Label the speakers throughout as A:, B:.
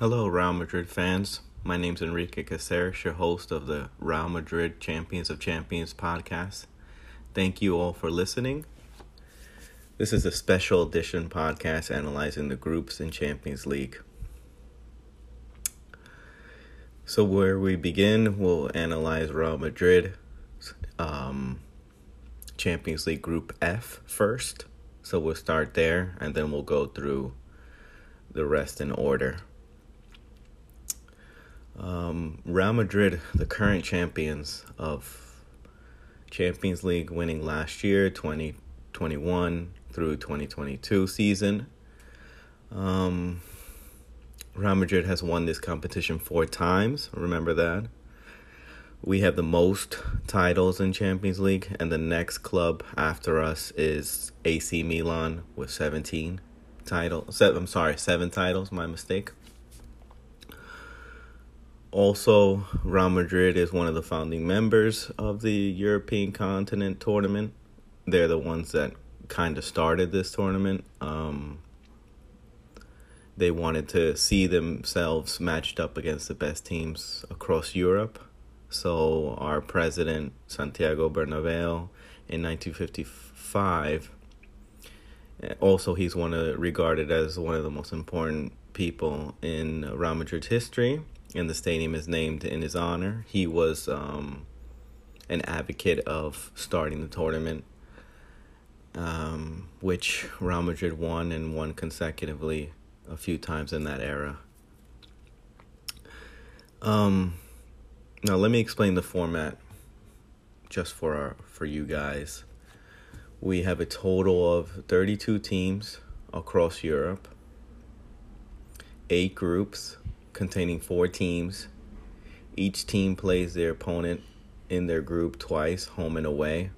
A: Hello, Real Madrid fans. My name is Enrique Caceres, your host of the Real Madrid Champions of Champions podcast. Thank you all for listening. This is a special edition podcast analyzing the groups in Champions League. So, where we begin, we'll analyze Real Madrid um, Champions League Group F first. So, we'll start there and then we'll go through the rest in order. Um, Real Madrid, the current champions of Champions League, winning last year, 2021 through 2022 season. Um, Real Madrid has won this competition four times. Remember that. We have the most titles in Champions League, and the next club after us is AC Milan with 17 titles. I'm sorry, seven titles. My mistake. Also, Real Madrid is one of the founding members of the European Continent Tournament. They're the ones that kind of started this tournament. Um, they wanted to see themselves matched up against the best teams across Europe. So, our president, Santiago Bernabeu, in 1955, also he's one of regarded as one of the most important people in Real Madrid's history and the stadium is named in his honor. He was um, an advocate of starting the tournament, um, which Real Madrid won and won consecutively a few times in that era. Um, now let me explain the format just for our, for you guys. We have a total of 32 teams across Europe, eight groups containing four teams. Each team plays their opponent in their group twice, home and away.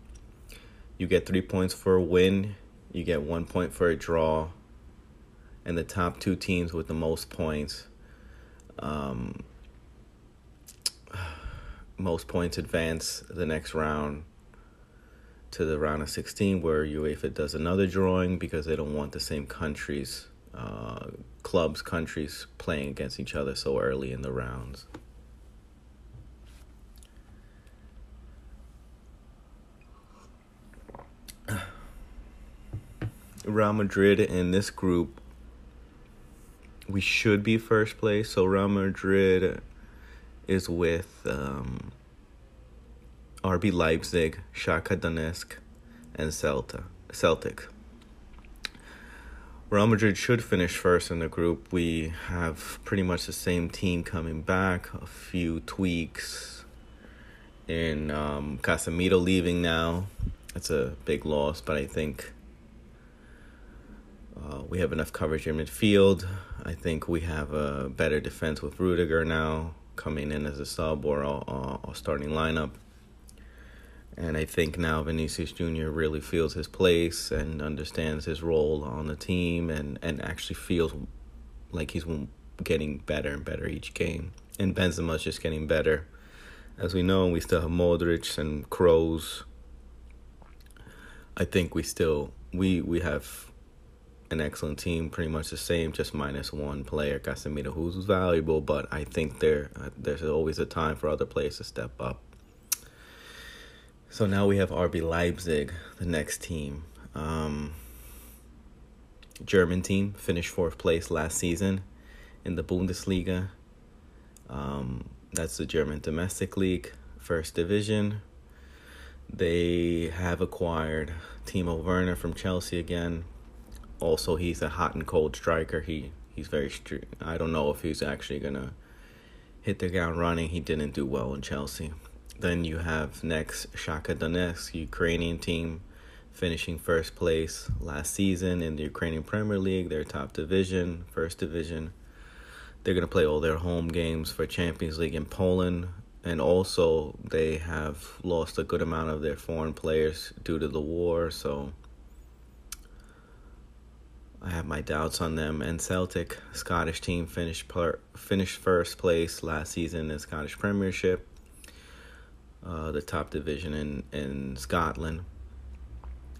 A: You get three points for a win, you get one point for a draw, and the top two teams with the most points. Um, most points advance the next round to the round of 16 where UEFA does another drawing because they don't want the same countries clubs, countries playing against each other so early in the rounds. Real Madrid in this group, we should be first place. So Real Madrid is with um, RB Leipzig, Shakhtar Donetsk, and Celta, Celtic. Real Madrid should finish first in the group. We have pretty much the same team coming back, a few tweaks in um, Casemiro leaving now. It's a big loss, but I think uh, we have enough coverage in midfield. I think we have a better defense with Rudiger now coming in as a sub or a, a starting lineup. And I think now Vinicius Jr. really feels his place and understands his role on the team and, and actually feels like he's getting better and better each game. And Benzema's just getting better. As we know, we still have Modric and Kroos. I think we still we we have an excellent team, pretty much the same, just minus one player, Casemiro, who's valuable. But I think there uh, there's always a time for other players to step up. So now we have RB Leipzig, the next team. Um, German team finished fourth place last season in the Bundesliga. Um, that's the German domestic league, first division. They have acquired Timo Werner from Chelsea again. Also, he's a hot and cold striker. He he's very I don't know if he's actually gonna hit the ground running. He didn't do well in Chelsea. Then you have next Shakhtar Donetsk, Ukrainian team, finishing first place last season in the Ukrainian Premier League, their top division, first division. They're going to play all their home games for Champions League in Poland. And also, they have lost a good amount of their foreign players due to the war. So, I have my doubts on them. And Celtic, Scottish team, finished per, finished first place last season in the Scottish Premiership uh, the top division in in Scotland.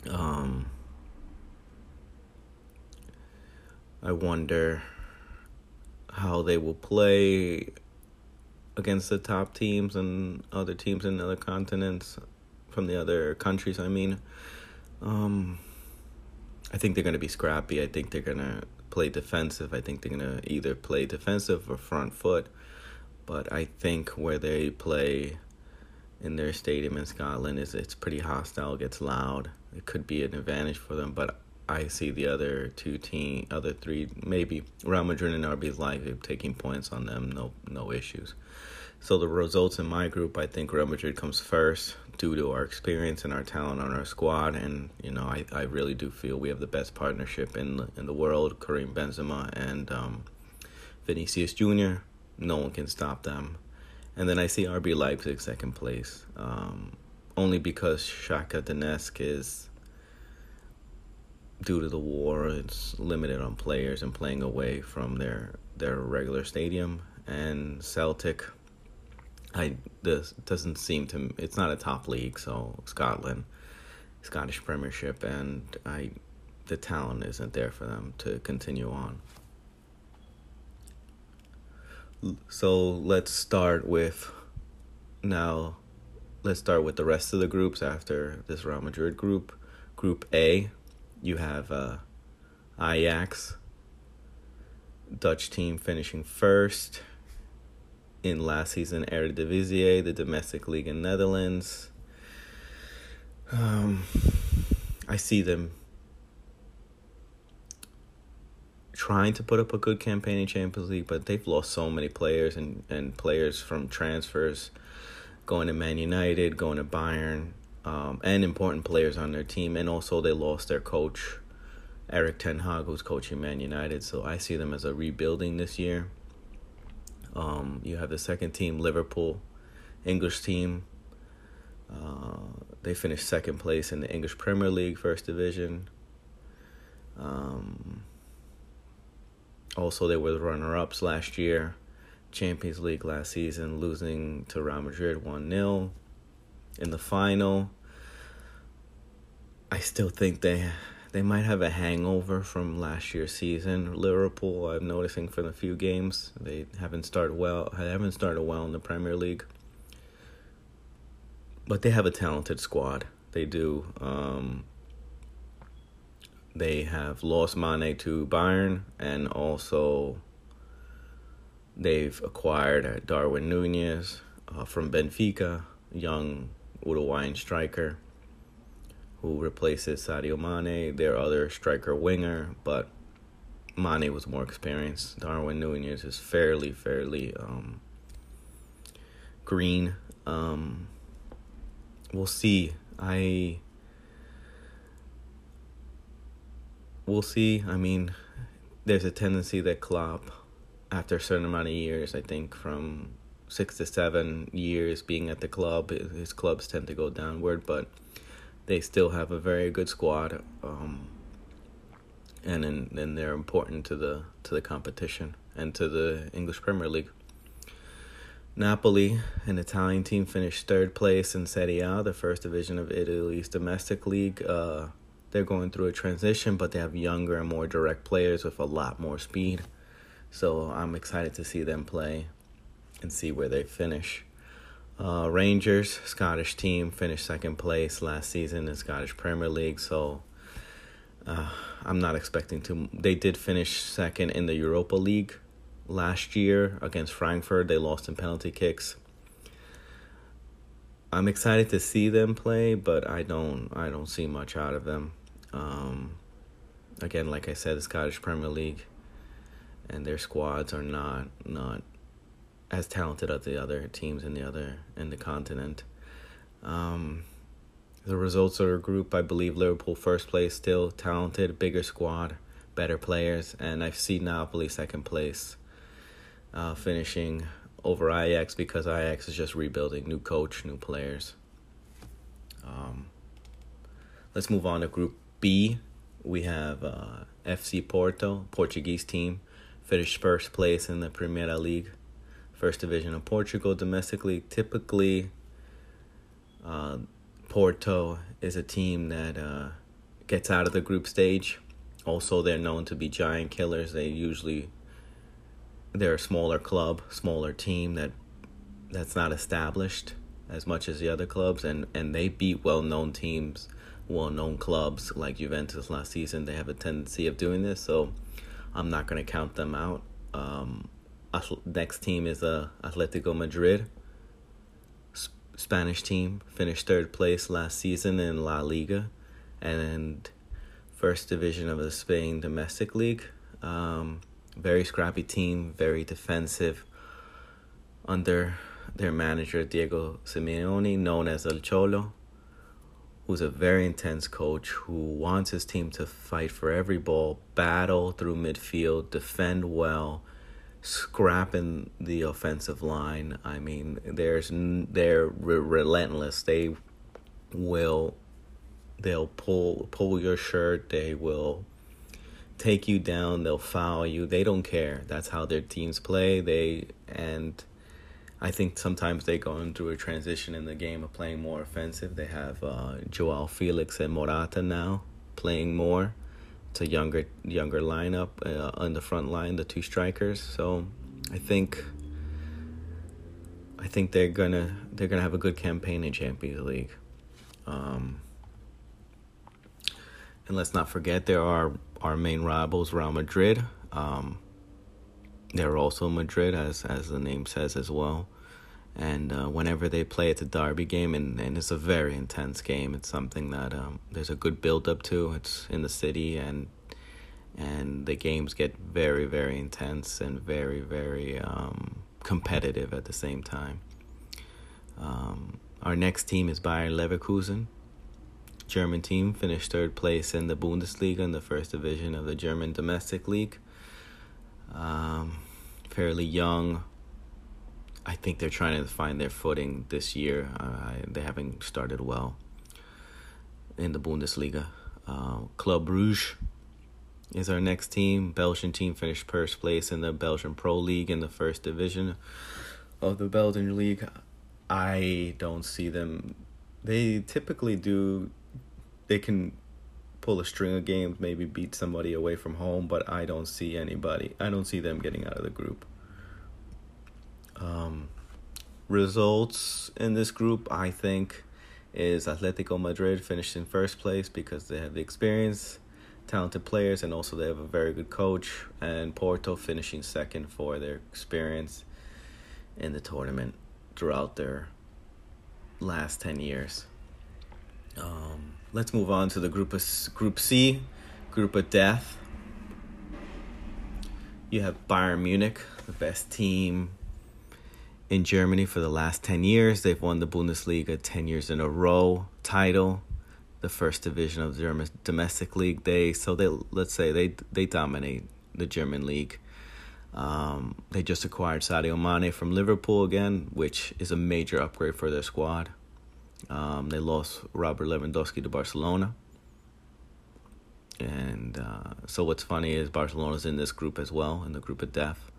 A: Um, I wonder how they will play against the top teams and other teams in other continents from the other countries. I mean, um, I think they're going to be scrappy. I think they're going to play defensive. I think they're going to either play defensive or front foot. But I think where they play in their stadium in Scotland is it's pretty hostile, gets loud. It could be an advantage for them, but I see the other two team, other three, maybe Real Madrid and RB Leipzig taking points on them, no no issues. So the results in my group, I think Real Madrid comes first due to our experience and our talent on our squad, and you know I, I really do feel we have the best partnership in the, in the world, Karim Benzema and um, Vinicius Junior. No one can stop them. And then I see RB Leipzig second place, um, only because Shakhtar Donetsk is due to the war. It's limited on players and playing away from their their regular stadium, and Celtic I this doesn't seem to it's not a top league, so Scotland, Scottish Premiership, and I the talent isn't there for them to continue on. So let's start with now. Let's start with the rest of the groups after this Real Madrid group. Group A, you have uh, Ajax, Dutch team finishing first in last season Eredivisie, the domestic league in Netherlands. Um, I see them trying to put up a good campaign in Champions League, but they've lost so many players and, and players from transfers going to Man United, going to Bayern, um, and important players on their team. And also, they lost their coach, Erik Ten Hag, who's coaching Man United. So I see them as a rebuilding this year. Um, you have the second team, Liverpool, English team. Uh, they finished second place in the English Premier League, First Division. Um, also, they were the runner ups last year, Champions League last season, losing to Real Madrid 1 0 in the final. I still think they they might have a hangover from last year's season. Liverpool, I'm noticing from a few games, they haven't started well. They haven't started well in the Premier League, but they have a talented squad. They do. Um, they have lost Mane to Bayern, and also they've acquired Darwin Nunez uh, from Benfica, young Uruguayan striker who replaces Sadio Mane, their other striker winger, but Mane was more experienced. Darwin Nunez is fairly, fairly um, green. Um, we'll see. I we'll see. I mean, there's a tendency that Klopp, after a certain amount of years, I think from six to seven years being at the club, his clubs tend to go downward, but they still have a very good squad, um, and and and they're important to the to the competition and to the English Premier League. Napoli, an Italian team, finished third place in Serie A, the first division of Italy's domestic league. Uh, they're going through a transition, but they have younger and more direct players with a lot more speed. So I'm excited to see them play and see where they finish. Uh, Rangers, Scottish team, finished second place last season in Scottish Premier League. So uh, I'm not expecting to. They did finish second in the Europa League last year against Frankfurt. They lost in penalty kicks. I'm excited to see them play, but I don't. I don't see much out of them. Um, again, like I said, the Scottish Premier League and their squads are not not as talented as the other teams in the other in the continent. Um, the results are a group. I believe Liverpool first place, still talented, bigger squad, better players, and I see Napoli second place, uh, finishing over Ajax because Ajax is just rebuilding, new coach, new players. Um, let's move on to Group B. We have uh, FC Porto, Portuguese team, finished first place in the Primeira League first division of Portugal domestically. Typically, uh, Porto is a team that uh, gets out of the group stage. Also, they're known to be giant killers. They usually they're a smaller club, smaller team that that's not established as much as the other clubs, and and they beat well-known teams, well-known clubs like Juventus last season. They have a tendency of doing this, so I'm not going to count them out. Um, next team is uh, Atletico Madrid. Spanish team finished third place last season in La Liga, and first division of the Spain domestic league. Um, very scrappy team, very defensive. Under their manager Diego Simeone, known as El Cholo, who's a very intense coach who wants his team to fight for every ball, battle through midfield, defend well, scrap in the offensive line. I mean, there's they're relentless. They will they'll pull pull your shirt. They will take you down. They'll foul you. They don't care. That's how their teams play. They and I think sometimes they go through a transition in the game of playing more offensive. They have uh, Joao Felix and Morata now playing more. It's a younger younger lineup uh, on the front line, the two strikers. So I think I think they're gonna they're gonna have a good campaign in Champions League. Um, and let's not forget there are our main rivals, Real Madrid. Um, they're also Madrid, as as the name says as well. And uh, whenever they play, it's a derby game, and, and it's a very intense game. It's something that um, there's a good build up to. It's in the city, and and the games get very, very intense and very, very um, competitive at the same time. Um, our next team is Bayer Leverkusen. German team finished third place in the Bundesliga in the first division of the German domestic league. Um, fairly young. I think they're trying to find their footing this year. Uh, they haven't started well in the Bundesliga. Uh, Club Brugge is our next team. Belgian team finished first place in the Belgian Pro League in the first division of the Belgian league. I don't see them. They typically do they can pull a string of games, maybe beat somebody away from home, but I don't see anybody. I don't see them getting out of the group. Um, results in this group, I think, is Atletico Madrid finished in first place because they have the experience, talented players, and also they have a very good coach. And Porto finishing second for their experience in the tournament throughout their last 10 years. Um, let's move on to the group of Group C, Group of Death. You have Bayern Munich, the best team in Germany for the last 10 years. They've won the Bundesliga 10 years in a row title, the first division of the German domestic league. They so they let's say they they dominate the German league. Um, they just acquired Sadio Mane from Liverpool again, which is a major upgrade for their squad. Um, they lost Robert Lewandowski to Barcelona. And uh, so what's funny is Barcelona's in this group as well, in the group of death.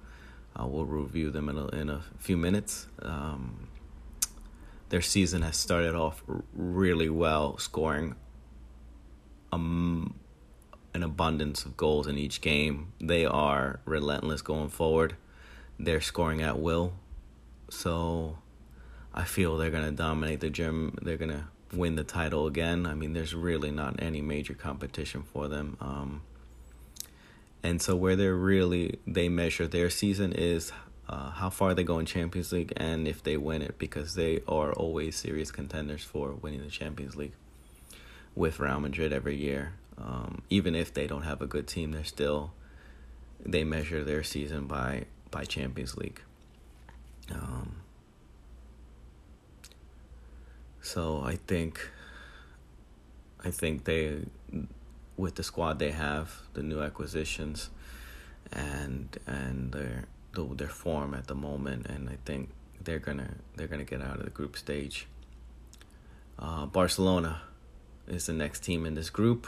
A: Uh, we'll review them in a, in a few minutes. Um, their season has started off really well, scoring um, an abundance of goals in each game. They are relentless going forward. They're scoring at will. So I feel they're gonna dominate the gym. They're gonna win the title again. I mean, there's really not any major competition for them. Um, and so where they're really they measure their season is uh, how far they go in Champions League and if they win it because they are always serious contenders for winning the Champions League with Real Madrid every year. Um, even if they don't have a good team, they're still they measure their season by by Champions League. Um, so I think I think they with the squad they have, the new acquisitions and and their their form at the moment and I think they're gonna they're gonna get out of the group stage. Uh, Barcelona is the next team in this group,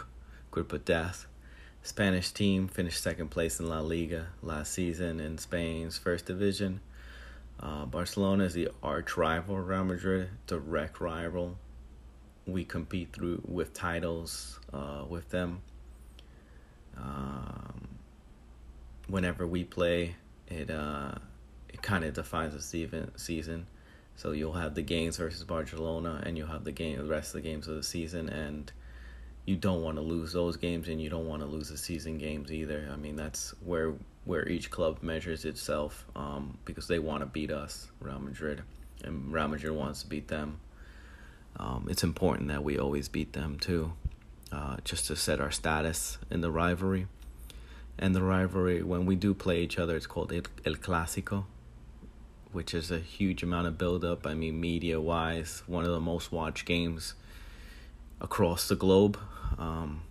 A: group of death. Spanish team finished second place in La Liga last season in Spain's first division. Uh, Barcelona is the arch rival Real Madrid, direct rival. We compete through with titles uh, with them. Um, whenever we play, it uh, it kind of defines the season. Season, so you'll have the games versus Barcelona, and you'll have the game, the rest of the games of the season, and you don't want to lose those games, and you don't want to lose the season games either. I mean, that's where where each club measures itself, um, because they want to beat us, Real Madrid, and Real Madrid wants to beat them. Um, it's important that we always beat them too, uh, just to set our status in the rivalry. And the rivalry, when we do play each other, it's called El, El Clásico, which is a huge amount of build-up. I mean, media-wise, one of the most watched games across the globe. Um,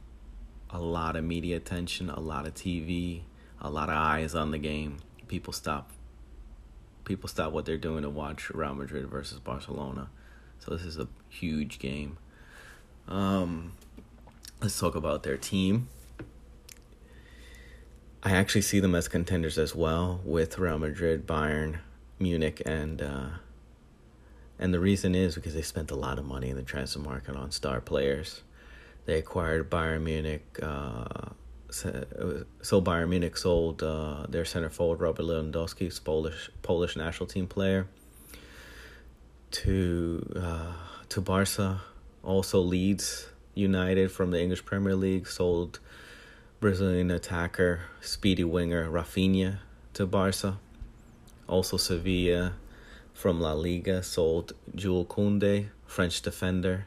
A: a lot of media attention, a lot of TV, a lot of eyes on the game. People stop. People stop what they're doing to watch Real Madrid versus Barcelona. So this is a huge game. Um, let's talk about their team. I actually see them as contenders as well with Real Madrid, Bayern, Munich, and uh, and the reason is because they spent a lot of money in the transfer market on star players. They acquired Bayern Munich. Uh, so Bayern Munich sold uh, their center forward Robert Lewandowski, Polish Polish national team player, to uh, to Barca. Also Leeds United from the English Premier League sold Brazilian attacker, speedy winger Rafinha to Barca. Also Sevilla from La Liga sold Jules Koundé, French defender,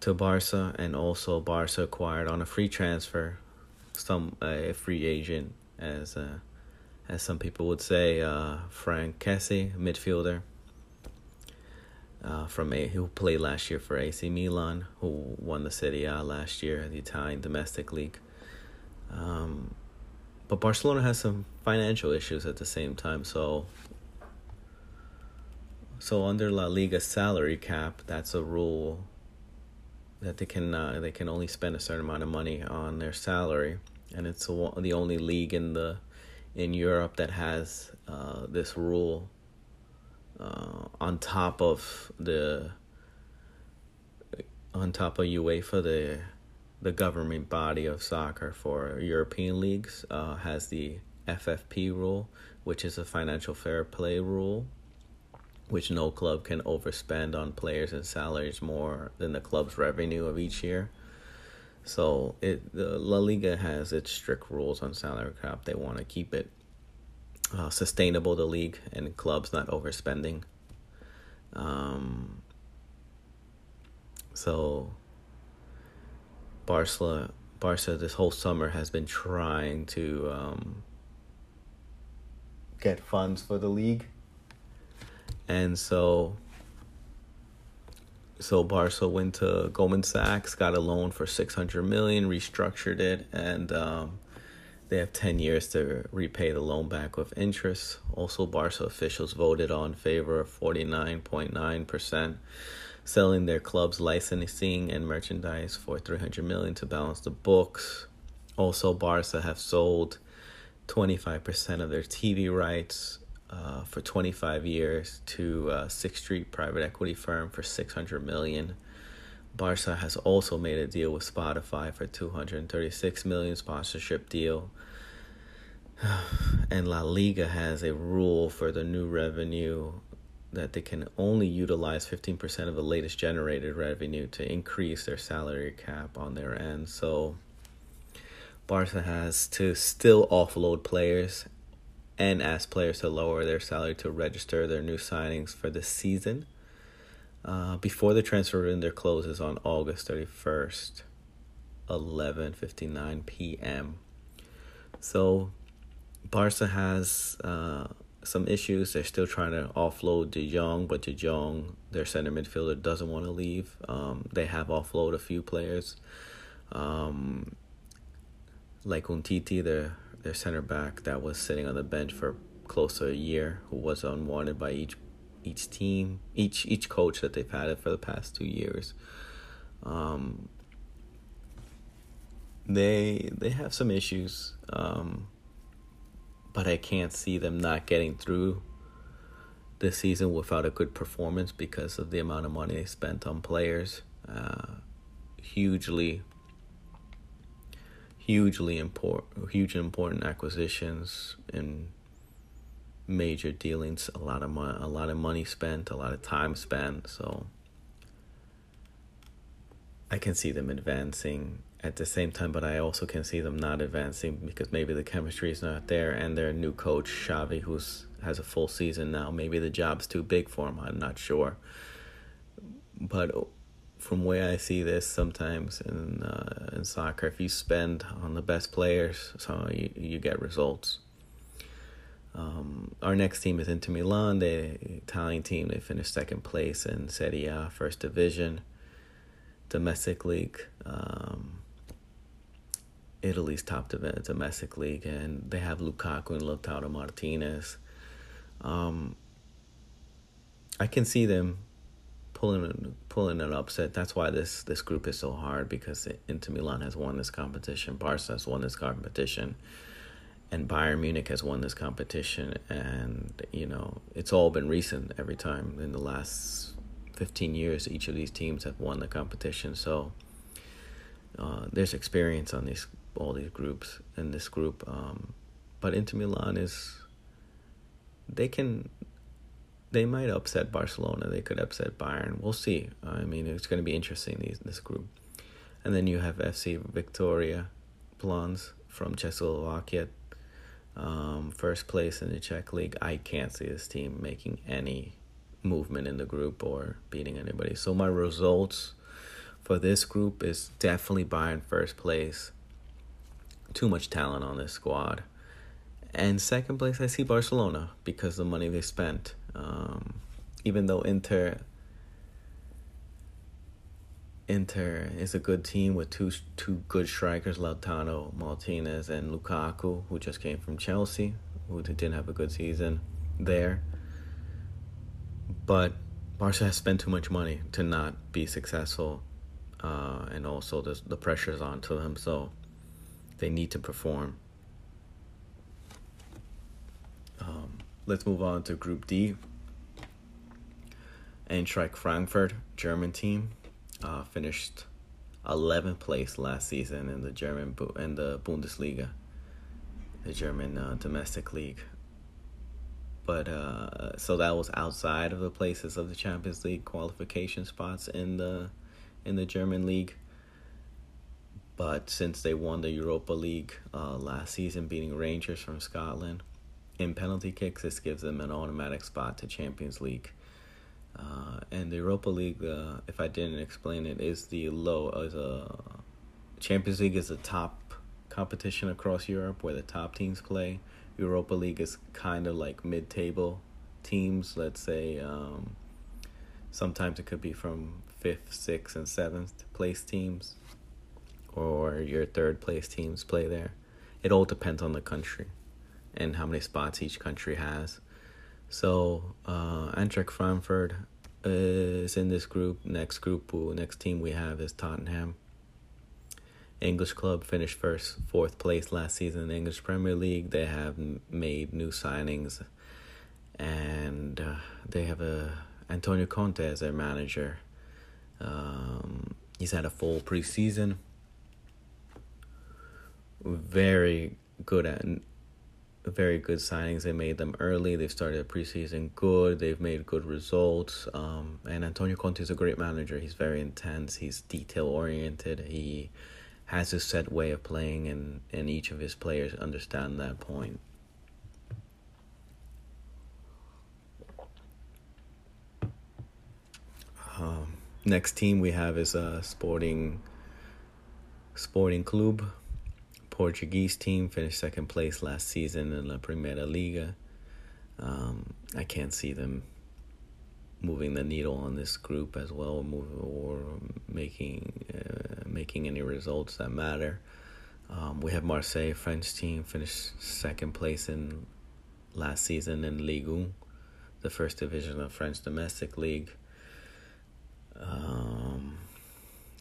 A: to Barca, and also Barca acquired on a free transfer, some a free agent, as uh, as some people would say, uh, Franck Kessie, midfielder. Uh, from a who played last year for AC Milan, who won the Serie A last year, the Italian domestic league. Um, but Barcelona has some financial issues at the same time, so so under La Liga salary cap, that's a rule that they can uh, they can only spend a certain amount of money on their salary, and it's the only league in the in Europe that has uh, this rule uh, on top of the on top of UEFA the the government body of soccer for European leagues uh, has the FFP rule, which is a financial fair play rule which no club can overspend on players and salaries more than the club's revenue of each year. So it the La Liga has its strict rules on salary cap. They want to keep it uh, sustainable, the league, and clubs not overspending. Um, so Barca, Barca, this whole summer has been trying to um, get funds for the league and so so Barca went to Goldman Sachs, got a loan for six hundred million, restructured it, and um, they have ten years to repay the loan back with interest. Also, Barca officials voted on favor of forty nine point nine percent, selling their club's licensing and merchandise for three hundred million to balance the books. Also, Barca have sold twenty five percent of their TV rights uh, for 25 years to uh, Sixth Street private equity firm for 600 million. Barca has also made a deal with Spotify for 236 million sponsorship deal. And La Liga has a rule for the new revenue that they can only utilize 15% of the latest generated revenue to increase their salary cap on their end. So Barca has to still offload players and ask players to lower their salary to register their new signings for the season uh, before the transfer window closes on August 31st, 11:59 p.m. So Barca has uh, some issues. They're still trying to offload De Jong, but De Jong, their center midfielder, doesn't want to leave. Um, they have offloaded a few players, um, like Umtiti, their their center back that was sitting on the bench for close to a year, who was unwanted by each each team, each each coach that they've had it for the past two years. Um, they they have some issues, um, but I can't see them not getting through this season without a good performance because of the amount of money they spent on players. Uh, hugely hugely important, huge important acquisitions and major dealings. A lot of money, a lot of money spent, a lot of time spent. So I can see them advancing at the same time, but I also can see them not advancing because maybe the chemistry is not there, and their new coach Xavi, who's has a full season now, maybe the job's too big for him. I'm not sure, but from where I see this sometimes in uh, in soccer, if you spend on the best players, so you, you get results. Um, our next team is Inter Milan, the Italian team. They finished second place in Serie A, first division, domestic league. Um, Italy's top domestic league, and they have Lukaku and Lautaro Martinez. Um, I can see them pulling pulling an upset. That's why this this group is so hard because Inter Milan has won this competition, Barca has won this competition, and Bayern Munich has won this competition. And you know it's all been recent. Every time in the last fifteen years, each of these teams have won the competition. So uh, there's experience on these all these groups in this group. Um, but Inter Milan is they can they might upset Barcelona. They could upset Bayern. We'll see. I mean, it's going to be interesting these this group. And then you have FC Victoria Plons from Czechoslovakia, um, first place in the Czech league. I can't see this team making any movement in the group or beating anybody. So my results for this group is definitely Bayern first place. Too much talent on this squad. And second place, I see Barcelona because the money they spent. Um, even though Inter Inter is a good team with two two good strikers, Lautaro Martinez and Lukaku, who just came from Chelsea, who didn't have a good season there. But Barca has spent too much money to not be successful, uh, and also the the pressure's on to them, so they need to perform. Um, let's move on to Group D. Eintracht Frankfurt, German team, uh, finished 11th place last season in the German in the Bundesliga, the German uh, domestic league. But uh, so that was outside of the places of the Champions League qualification spots in the in the German league. But since they won the Europa League uh, last season, beating Rangers from Scotland, in penalty kicks, this gives them an automatic spot to Champions League. Uh, and the Europa League, uh, if I didn't explain it, is the low is a Champions League is the top competition across Europe where the top teams play. Europa League is kind of like mid-table teams. Let's say um, sometimes it could be from fifth, sixth, and seventh place teams, or your third place teams play there. It all depends on the country and how many spots each country has. So uh, Eintracht Frankfurt is in this group. Next group, next team we have is Tottenham. English club finished first, fourth place last season in the English Premier League. They have made new signings, and uh, they have a Antonio Conte as their manager. Um, he's had a full preseason. Very good at very good signings. They made them early. They've started preseason good. They've made good results. Um, and Antonio Conte is a great manager. He's very intense. He's detail oriented. He has a set way of playing, and, and each of his players understand that point. Um, next team we have is a Sporting Sporting Club. Portuguese team finished second place last season in La Primeira Liga. Um, I can't see them moving the needle on this group as well, or making uh, making any results that matter. Um, we have Marseille, French team, finished second place in last season in Ligue 1, the first division of French domestic league. Um,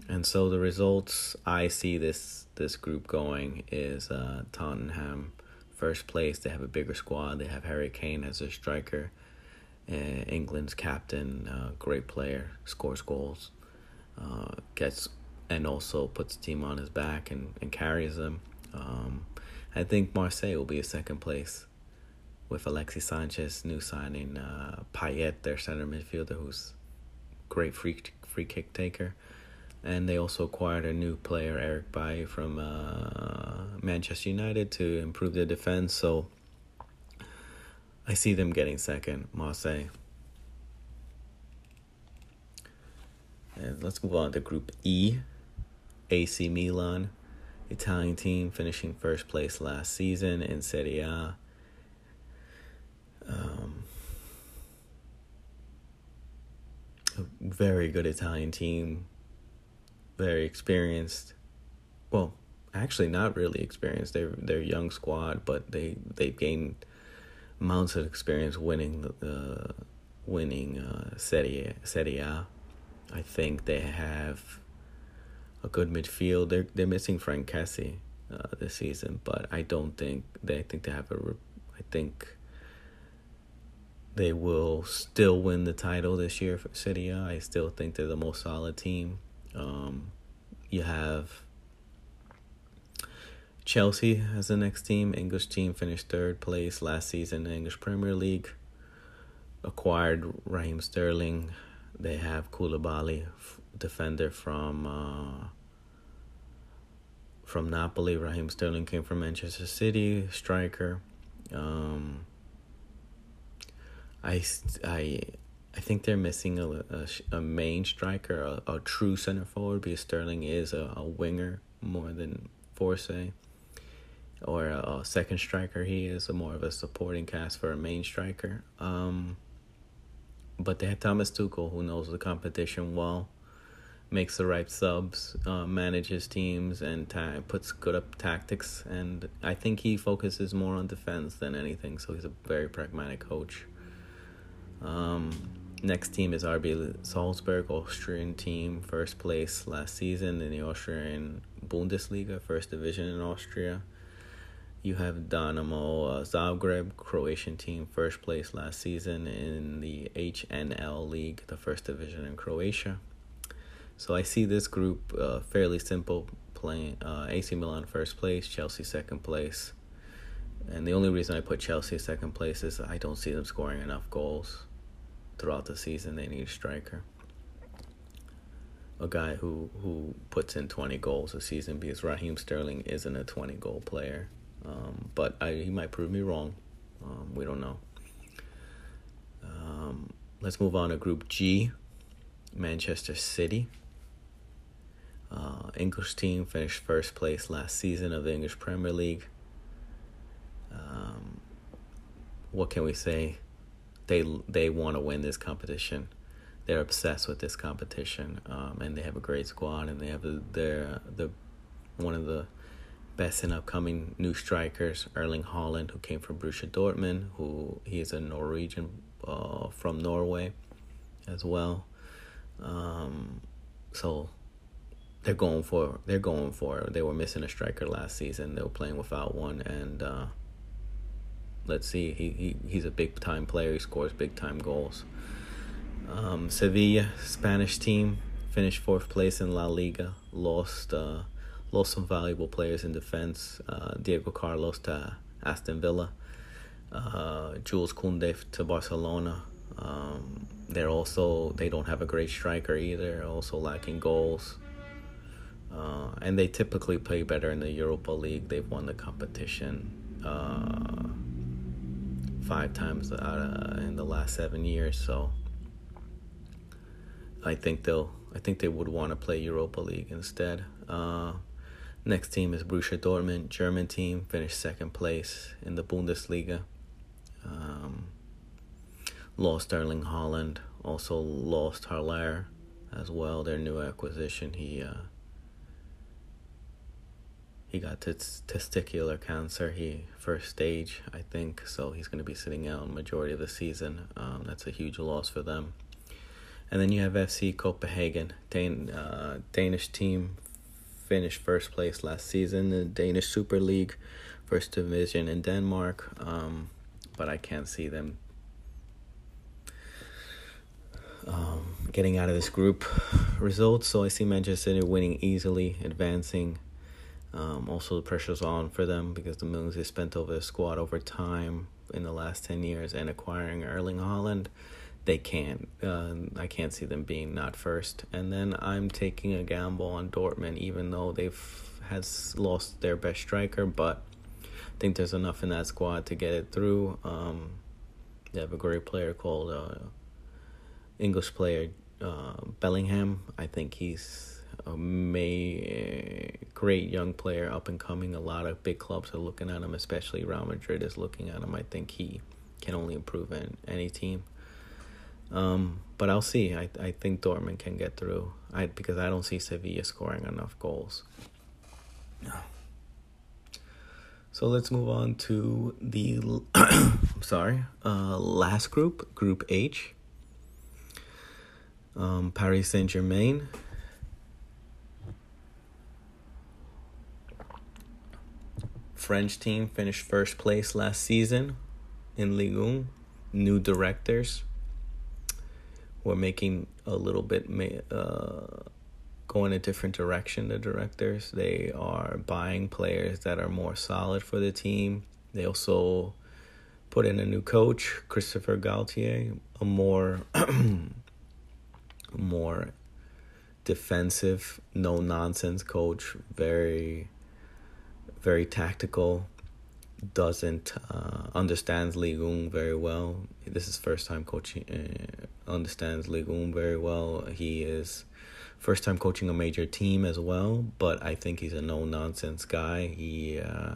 A: and so the results I see this this group going is uh, Tottenham first place. They have a bigger squad. They have Harry Kane as a striker. Uh, England's captain, uh, great player, scores goals, uh, gets and also puts the team on his back and, and carries them. Um, I think Marseille will be a second place with Alexis Sanchez, new signing uh, Payet, their center midfielder, who's great free free kick taker, and they also acquired a new player, Eric Bailly, from uh, Manchester United to improve their defense. So I see them getting second, Marseille. And let's move on to Group E. AC Milan, Italian team, finishing first place last season in Serie A. Um, a very good Italian team, very experienced. Well, actually, not really experienced. They're they're young squad, but they they've gained amounts of experience winning the, the winning uh, Serie Serie A. I think they have a good midfield. They're they're missing Franck Kessie uh, this season, but I don't think they I think they have a. I think they will still win the title this year for City. I still think they're the most solid team. Um, you have Chelsea as the next team. English team finished third place last season in the English Premier League. Acquired Raheem Sterling. They have Koulibaly, defender from uh, from Napoli. Raheem Sterling came from Manchester City, striker. Um, I, I, I think they're missing a, a, a main striker, a, a, true center forward, because Sterling is a, a winger more than Forsay. Or a, a, second striker, he is a more of a supporting cast for a main striker. Um, but they have Thomas Tuchel, who knows the competition well, makes the right subs, uh, manages teams, and ta- puts good up tactics. And I think he focuses more on defense than anything. So he's a very pragmatic coach. Um, next team is RB Salzburg, Austrian team, first place last season in the Austrian Bundesliga, first division in Austria. You have Dynamo uh, Zagreb, Croatian team, first place last season in the HNL League, the first division in Croatia. So I see this group uh, fairly simple playing uh, AC Milan first place, Chelsea second place. And the only reason I put Chelsea second place is I don't see them scoring enough goals throughout the season. They need a striker. A guy who, who puts in 20 goals a season because Raheem Sterling isn't a 20 goal player. Um, but I, he might prove me wrong. Um, we don't know. Um, let's move on to Group G Manchester City. Uh, English team finished first place last season of the English Premier League. Um, what can we say? They they want to win this competition. They're obsessed with this competition, um, and they have a great squad, and they have the the one of the best and upcoming new strikers, Erling Haaland, who came from Borussia Dortmund, who he is a Norwegian uh, from Norway, as well. Um, so they're going for they're going for they were missing a striker last season. They were playing without one, and uh, let's see. He, he he's a big time player. He scores big time goals. Um, Sevilla, Spanish team, finished fourth place in La Liga. Lost uh, lost some valuable players in defense. Uh, Diego Carlos to Aston Villa. Uh, Jules Koundé to Barcelona. Um, they're also they don't have a great striker either. Also lacking goals. Uh, and they typically play better in the Europa League. They've won the competition uh, five times out of, in the last seven years. So I think they'll. I think they would want to play Europa League instead. Uh, next team is Borussia Dortmund, German team, finished second place in the Bundesliga. Um, lost Erling Haaland, also lost Haller as well. Their new acquisition. He uh, he got t- testicular cancer. He first stage, I think. So he's going to be sitting out majority of the season. Um, that's a huge loss for them. And then you have FC Copenhagen, Dan- uh, Danish team, finished first place last season in the Danish Super League, first division in Denmark. Um, but I can't see them um, getting out of this group results. So I see Manchester City winning easily, advancing Um, also, the pressure's on for them because the millions they spent over the squad over time in the last 10 years and acquiring Erling Haaland, they can't. Uh, I can't see them being not first. And then I'm taking a gamble on Dortmund, even though they've has lost their best striker, but I think there's enough in that squad to get it through. Um, they have a great player called uh, English player uh, Bellingham. I think he's a may, great young player, up and coming. A lot of big clubs are looking at him, especially Real Madrid is looking at him. I think he can only improve in any team. Um, but I'll see. I I think Dortmund can get through. I because I don't see Sevilla scoring enough goals. So let's move on to the I'm sorry uh, last group, Group H. Um, Paris Saint Germain French team finished first place last season in Ligue 1. New directors were making a little bit uh, going a different direction. The directors they are buying players that are more solid for the team. They also put in a new coach, Christopher Galtier, a more more defensive, no nonsense coach, very very tactical, doesn't uh, understands Ligue 1 very well. This is first time coaching, uh, understands Ligue 1 very well. He is first time coaching a major team as well, but I think he's a no nonsense guy. He uh,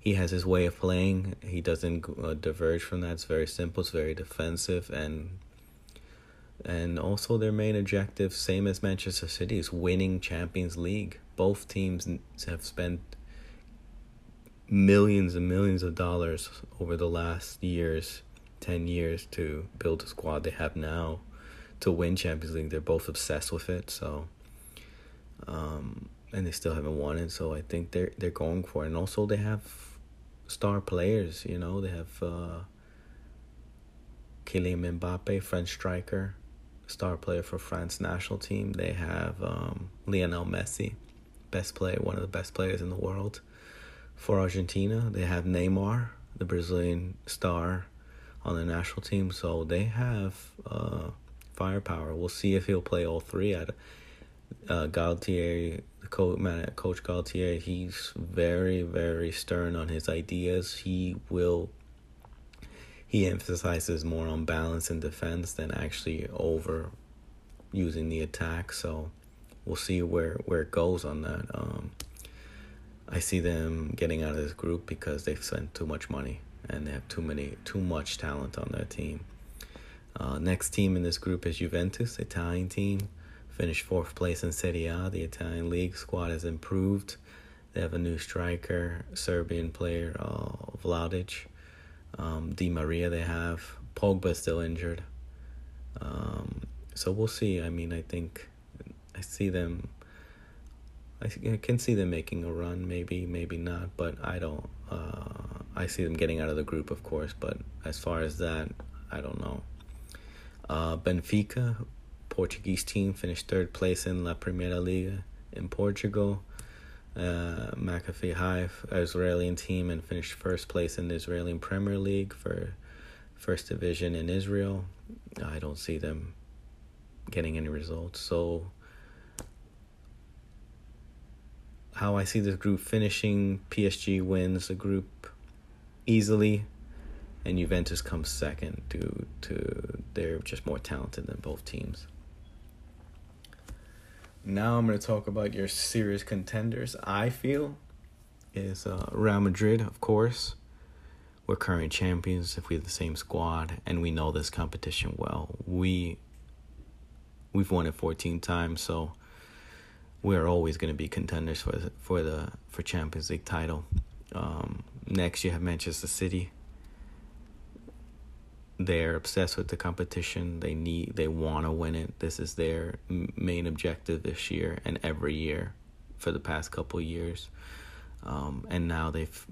A: he has his way of playing. He doesn't uh, diverge from that. It's very simple. It's very defensive and and also their main objective, same as Manchester City, is winning Champions League. Both teams have spent millions and millions of dollars over the last years, 10 years to build the squad they have now to win Champions League. They're both obsessed with it, so um, and they still haven't won it, so I think they're they're going for it. And also they have star players, you know, they have uh Kylian Mbappe, French striker, star player for France national team. They have um, Lionel Messi, best player, one of the best players in the world for Argentina. They have Neymar, the Brazilian star, on the national team. So they have uh, firepower. We'll see if he'll play all three. At uh, Galtier, coach, man, Coach Galtier, he's very, very stern on his ideas. He will. He emphasizes more on balance and defense than actually over using the attack. So we'll see where where it goes on that. Um, I see them getting out of this group because they've spent too much money and they have too many too much talent on their team. Uh, next team in this group is Juventus, Italian team. Finished fourth place in Serie A. The Italian league squad has improved. They have a new striker, Serbian player, uh, Vladic. Um, Di Maria they have. Pogba still injured. Um, so we'll see. I mean, I think I see them I can see them making a run, maybe, maybe not, but I don't. Uh, I see them getting out of the group, of course, but as far as that, I don't know. Uh, Benfica, Portuguese team, finished third place in La Primeira Liga in Portugal. Uh, Maccabi Haifa, Israeli team, and finished first place in the Israeli Premier League for first division in Israel. I don't see them getting any results. So how I see this group finishing. PSG wins the group easily, and Juventus comes second due to they're just more talented than both teams. Now I'm going to talk about your serious contenders. I feel is uh, Real Madrid, of course. We're current champions if we have the same squad, and we know this competition well. We we've won it 14 times, so we're always going to be contenders for the, for the for Champions League title. Um, next, you have Manchester City. They're obsessed with the competition. They need, they want to win it. This is their main objective this year and every year for the past couple years. Um, and now they've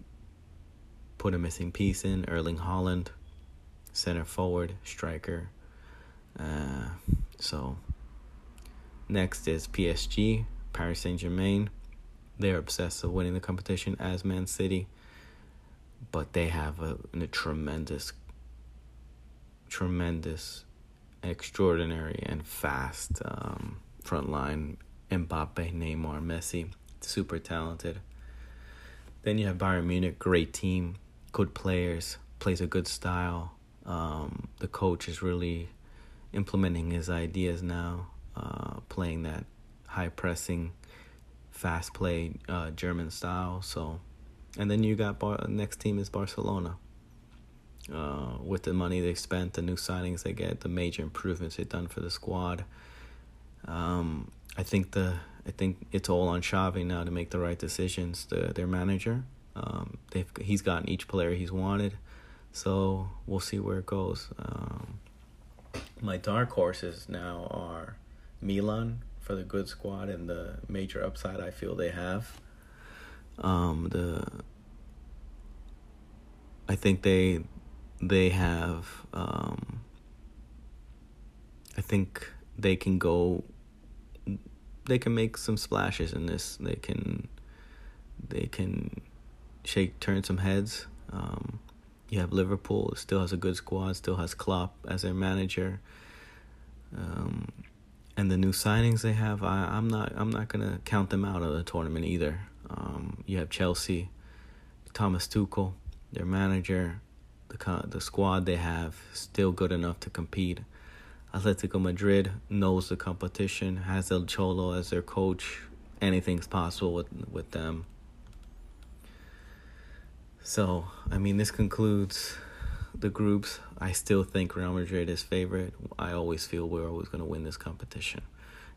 A: put a missing piece in Erling Haaland, center forward, striker. Uh, so next is PSG. Paris Saint Germain. they're obsessed with winning the competition as Man City, but they have a, a tremendous, tremendous, extraordinary, and fast um, front line. Mbappe, Neymar, Messi, super talented. Then you have Bayern Munich, great team, good players, plays a good style. Um, the coach is really implementing his ideas now, uh, playing that high pressing, fast play uh, German style. So, and then you got Bar- next team is Barcelona. Uh, with the money they spent, the new signings they get, the major improvements they've done for the squad. Um, I think the I think it's all on Xavi now to make the right decisions. The, their manager, um, they've he's gotten each player he's wanted, so we'll see where it goes. Um, my dark horses now are Milan for the good squad and the major upside I feel they have. Um, the I think they they have um, I think they can go they can make some splashes in this. They can they can shake turn some heads. Um, you have Liverpool, still has a good squad, still has Klopp as their manager. Um, and the new signings they have, I, I'm not I'm not gonna count them out of the tournament either. Um, you have Chelsea, Thomas Tuchel, their manager, the the squad they have still good enough to compete. Atletico Madrid knows the competition, has El Cholo as their coach. Anything's possible with with them. So, I mean, this concludes the groups. I still think Real Madrid is favorite. I always feel we're always going to win this competition.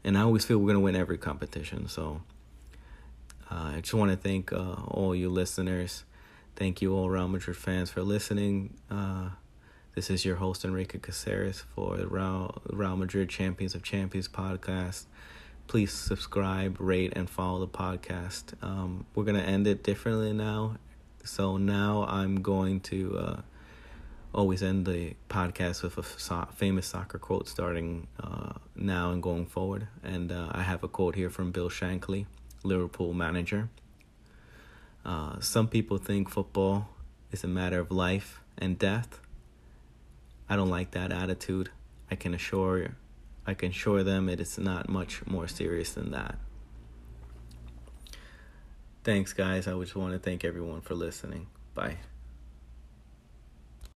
A: And I always feel we're going to win every competition. So, uh, I just want to thank uh, all you listeners. Thank you, all Real Madrid fans, for listening. Uh, this is your host, Enrique Caceres, for the Real, Real Madrid Champions of Champions podcast. Please subscribe, rate, and follow the podcast. Um, we're going to end it differently now. So now I'm going to uh, always end the podcast with a so- famous soccer quote starting uh, now and going forward. And uh, I have a quote here from Bill Shankly, Liverpool manager. Uh, some people think football is a matter of life and death. I don't like that attitude. I can assure I can assure them it is not much more serious than that. Thanks, guys. I just want to thank everyone for listening. Bye.